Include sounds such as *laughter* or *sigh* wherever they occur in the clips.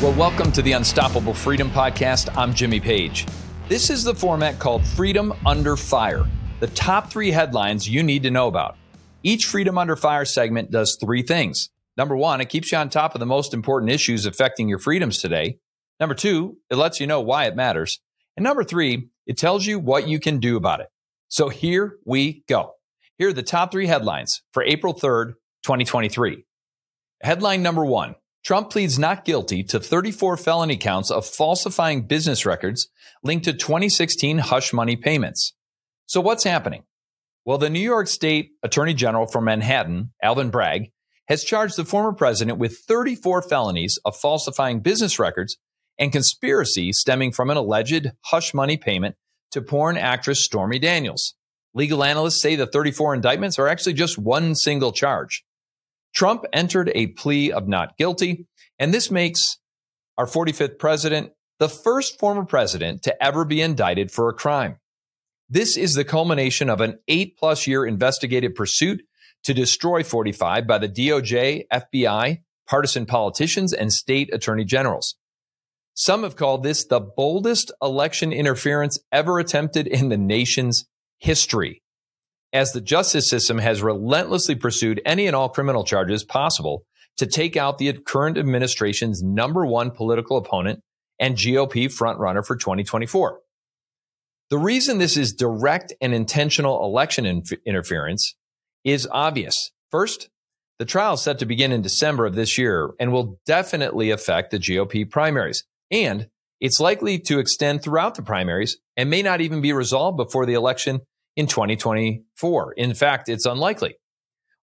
So, welcome to the Unstoppable Freedom Podcast. I'm Jimmy Page. This is the format called Freedom Under Fire, the top three headlines you need to know about. Each Freedom Under Fire segment does three things. Number one, it keeps you on top of the most important issues affecting your freedoms today. Number two, it lets you know why it matters. And number three, it tells you what you can do about it. So here we go. Here are the top three headlines for April 3rd, 2023. Headline number one Trump pleads not guilty to 34 felony counts of falsifying business records linked to 2016 hush money payments. So what's happening? Well, the New York State Attorney General for Manhattan, Alvin Bragg, has charged the former president with 34 felonies of falsifying business records and conspiracy stemming from an alleged hush money payment to porn actress Stormy Daniels. Legal analysts say the 34 indictments are actually just one single charge. Trump entered a plea of not guilty, and this makes our 45th president the first former president to ever be indicted for a crime. This is the culmination of an eight plus year investigative pursuit to destroy 45 by the DOJ, FBI, partisan politicians, and state attorney generals. Some have called this the boldest election interference ever attempted in the nation's history as the justice system has relentlessly pursued any and all criminal charges possible to take out the current administration's number one political opponent and GOP frontrunner for 2024. The reason this is direct and intentional election inf- interference is obvious. First, the trial is set to begin in December of this year and will definitely affect the GOP primaries. And it's likely to extend throughout the primaries and may not even be resolved before the election in 2024. In fact, it's unlikely.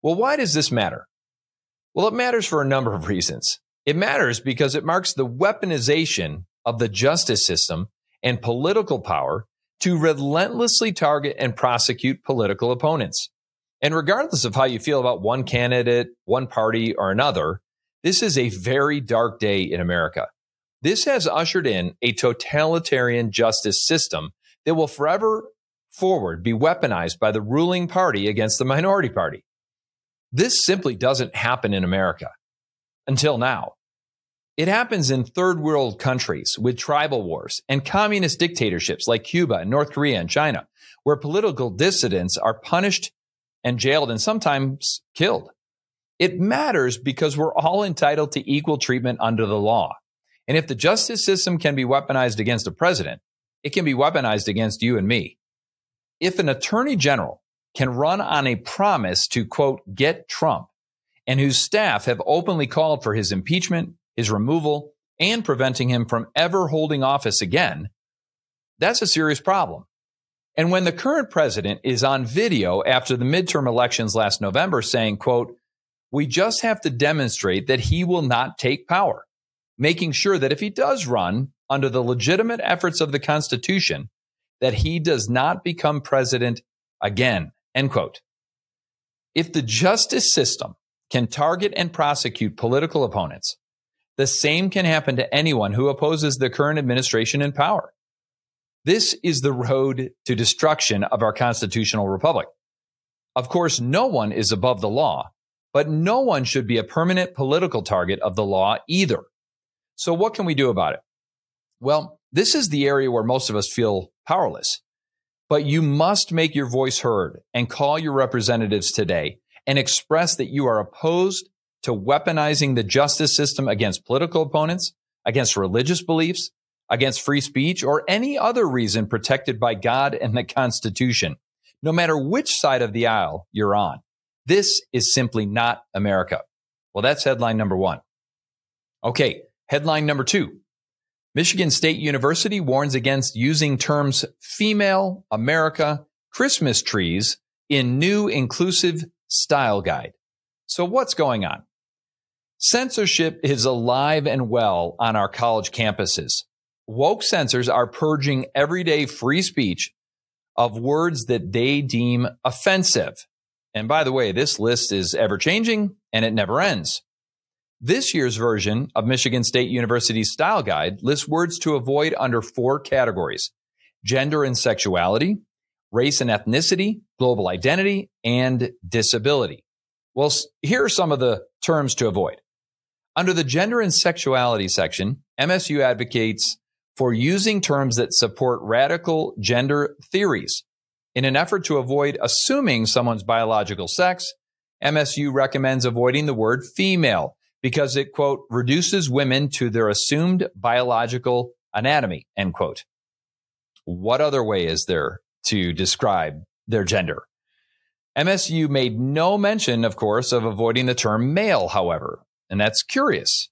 Well, why does this matter? Well, it matters for a number of reasons. It matters because it marks the weaponization of the justice system and political power to relentlessly target and prosecute political opponents. And regardless of how you feel about one candidate, one party, or another, this is a very dark day in America. This has ushered in a totalitarian justice system that will forever forward be weaponized by the ruling party against the minority party. This simply doesn't happen in America until now. It happens in third world countries with tribal wars and communist dictatorships like Cuba and North Korea and China, where political dissidents are punished and jailed and sometimes killed. It matters because we're all entitled to equal treatment under the law. And if the justice system can be weaponized against a president, it can be weaponized against you and me if an attorney general can run on a promise to quote, get Trump and whose staff have openly called for his impeachment, his removal, and preventing him from ever holding office again, that's a serious problem. And when the current president is on video after the midterm elections last November saying, quote, we just have to demonstrate that he will not take power, making sure that if he does run under the legitimate efforts of the Constitution, that he does not become president again. End quote. If the justice system can target and prosecute political opponents, the same can happen to anyone who opposes the current administration in power. This is the road to destruction of our constitutional republic. Of course, no one is above the law, but no one should be a permanent political target of the law either. So what can we do about it? Well, this is the area where most of us feel powerless. But you must make your voice heard and call your representatives today and express that you are opposed to weaponizing the justice system against political opponents, against religious beliefs, against free speech, or any other reason protected by God and the Constitution, no matter which side of the aisle you're on. This is simply not America. Well, that's headline number one. Okay, headline number two. Michigan State University warns against using terms female, America, Christmas trees in new inclusive style guide. So what's going on? Censorship is alive and well on our college campuses. Woke censors are purging everyday free speech of words that they deem offensive. And by the way, this list is ever changing and it never ends. This year's version of Michigan State University's style guide lists words to avoid under four categories gender and sexuality, race and ethnicity, global identity, and disability. Well, here are some of the terms to avoid. Under the gender and sexuality section, MSU advocates for using terms that support radical gender theories. In an effort to avoid assuming someone's biological sex, MSU recommends avoiding the word female because it, quote, reduces women to their assumed biological anatomy, end quote. What other way is there to describe their gender? MSU made no mention, of course, of avoiding the term male, however, and that's curious.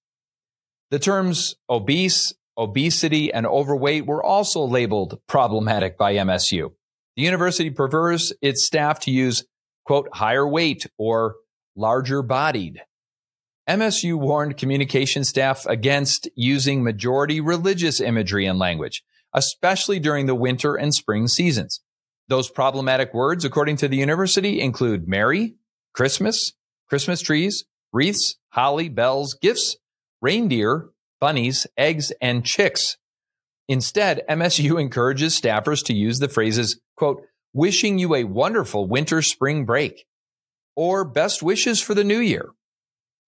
The terms obese, obesity, and overweight were also labeled problematic by MSU. The university prefers its staff to use, quote, higher weight or larger bodied. MSU warned communication staff against using majority religious imagery and language, especially during the winter and spring seasons. Those problematic words, according to the university, include Merry, Christmas, Christmas trees, wreaths, holly, bells, gifts, reindeer, bunnies, eggs, and chicks. Instead, MSU *laughs* encourages staffers to use the phrases, quote, wishing you a wonderful winter spring break or best wishes for the new year.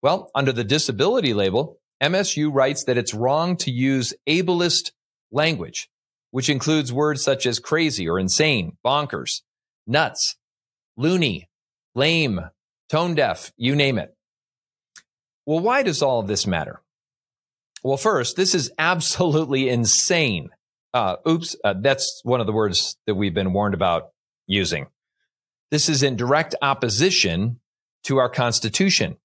Well, under the disability label, MSU writes that it's wrong to use ableist language, which includes words such as crazy or insane, bonkers, nuts, loony, lame, tone deaf, you name it. Well, why does all of this matter? Well, first, this is absolutely insane. Uh, oops, uh, that's one of the words that we've been warned about using. This is in direct opposition to our Constitution.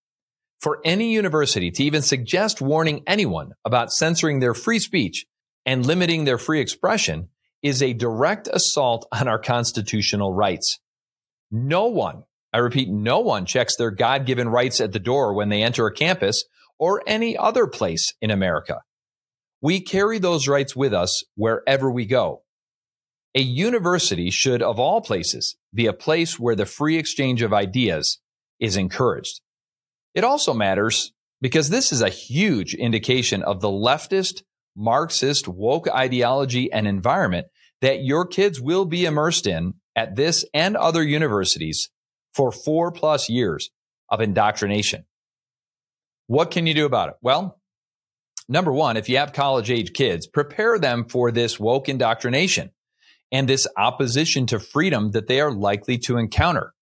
For any university to even suggest warning anyone about censoring their free speech and limiting their free expression is a direct assault on our constitutional rights. No one, I repeat, no one checks their God given rights at the door when they enter a campus or any other place in America. We carry those rights with us wherever we go. A university should, of all places, be a place where the free exchange of ideas is encouraged. It also matters because this is a huge indication of the leftist, Marxist, woke ideology and environment that your kids will be immersed in at this and other universities for four plus years of indoctrination. What can you do about it? Well, number one, if you have college age kids, prepare them for this woke indoctrination and this opposition to freedom that they are likely to encounter.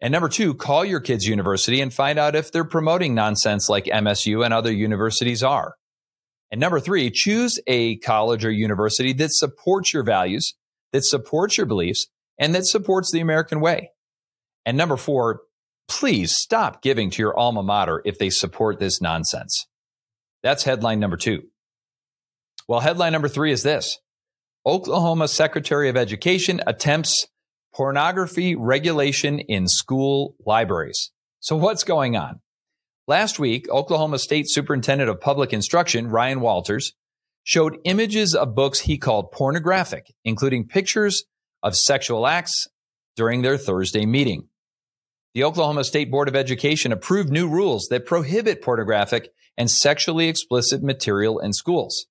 And number two, call your kids' university and find out if they're promoting nonsense like MSU and other universities are. And number three, choose a college or university that supports your values, that supports your beliefs, and that supports the American way. And number four, please stop giving to your alma mater if they support this nonsense. That's headline number two. Well, headline number three is this Oklahoma Secretary of Education attempts pornography regulation in school libraries. So what's going on? Last week, Oklahoma State Superintendent of Public Instruction, Ryan Walters, showed images of books he called pornographic, including pictures of sexual acts during their Thursday meeting. The Oklahoma State Board of Education approved new rules that prohibit pornographic and sexually explicit material in schools.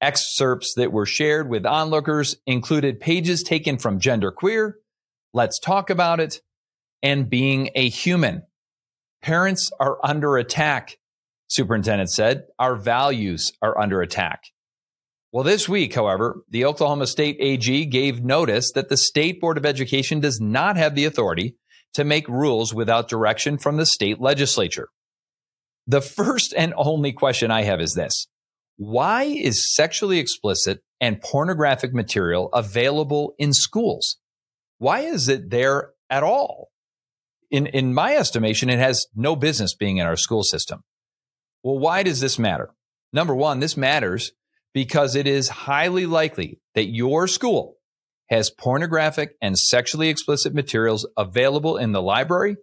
Excerpts that were shared with onlookers included pages taken from Genderqueer, Let's talk about it. And being a human. Parents are under attack, superintendent said. Our values are under attack. Well, this week, however, the Oklahoma State AG gave notice that the State Board of Education does not have the authority to make rules without direction from the state legislature. The first and only question I have is this. Why is sexually explicit and pornographic material available in schools? Why is it there at all? In, in my estimation, it has no business being in our school system. Well, why does this matter? Number one, this matters because it is highly likely that your school has pornographic and sexually explicit materials available in the library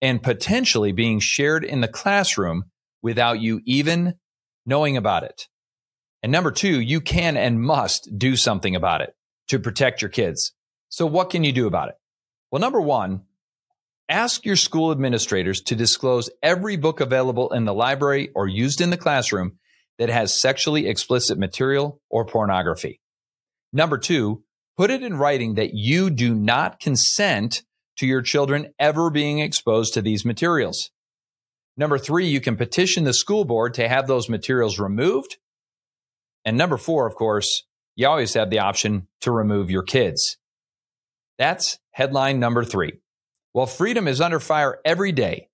and potentially being shared in the classroom without you even knowing about it. And number two, you can and must do something about it to protect your kids. So what can you do about it? Well, number one, ask your school administrators to disclose every book available in the library or used in the classroom that has sexually explicit material or pornography. Number two, put it in writing that you do not consent to your children ever being exposed to these materials. Number three, you can petition the school board to have those materials removed And number four, of course, you always have the option to remove your kids. That's headline number three. Well, freedom is under fire every day.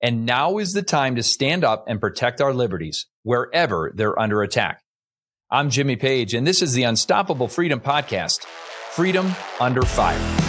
And now is the time to stand up and protect our liberties wherever they're under attack. I'm Jimmy Page, and this is the Unstoppable Freedom Podcast Freedom Under Fire.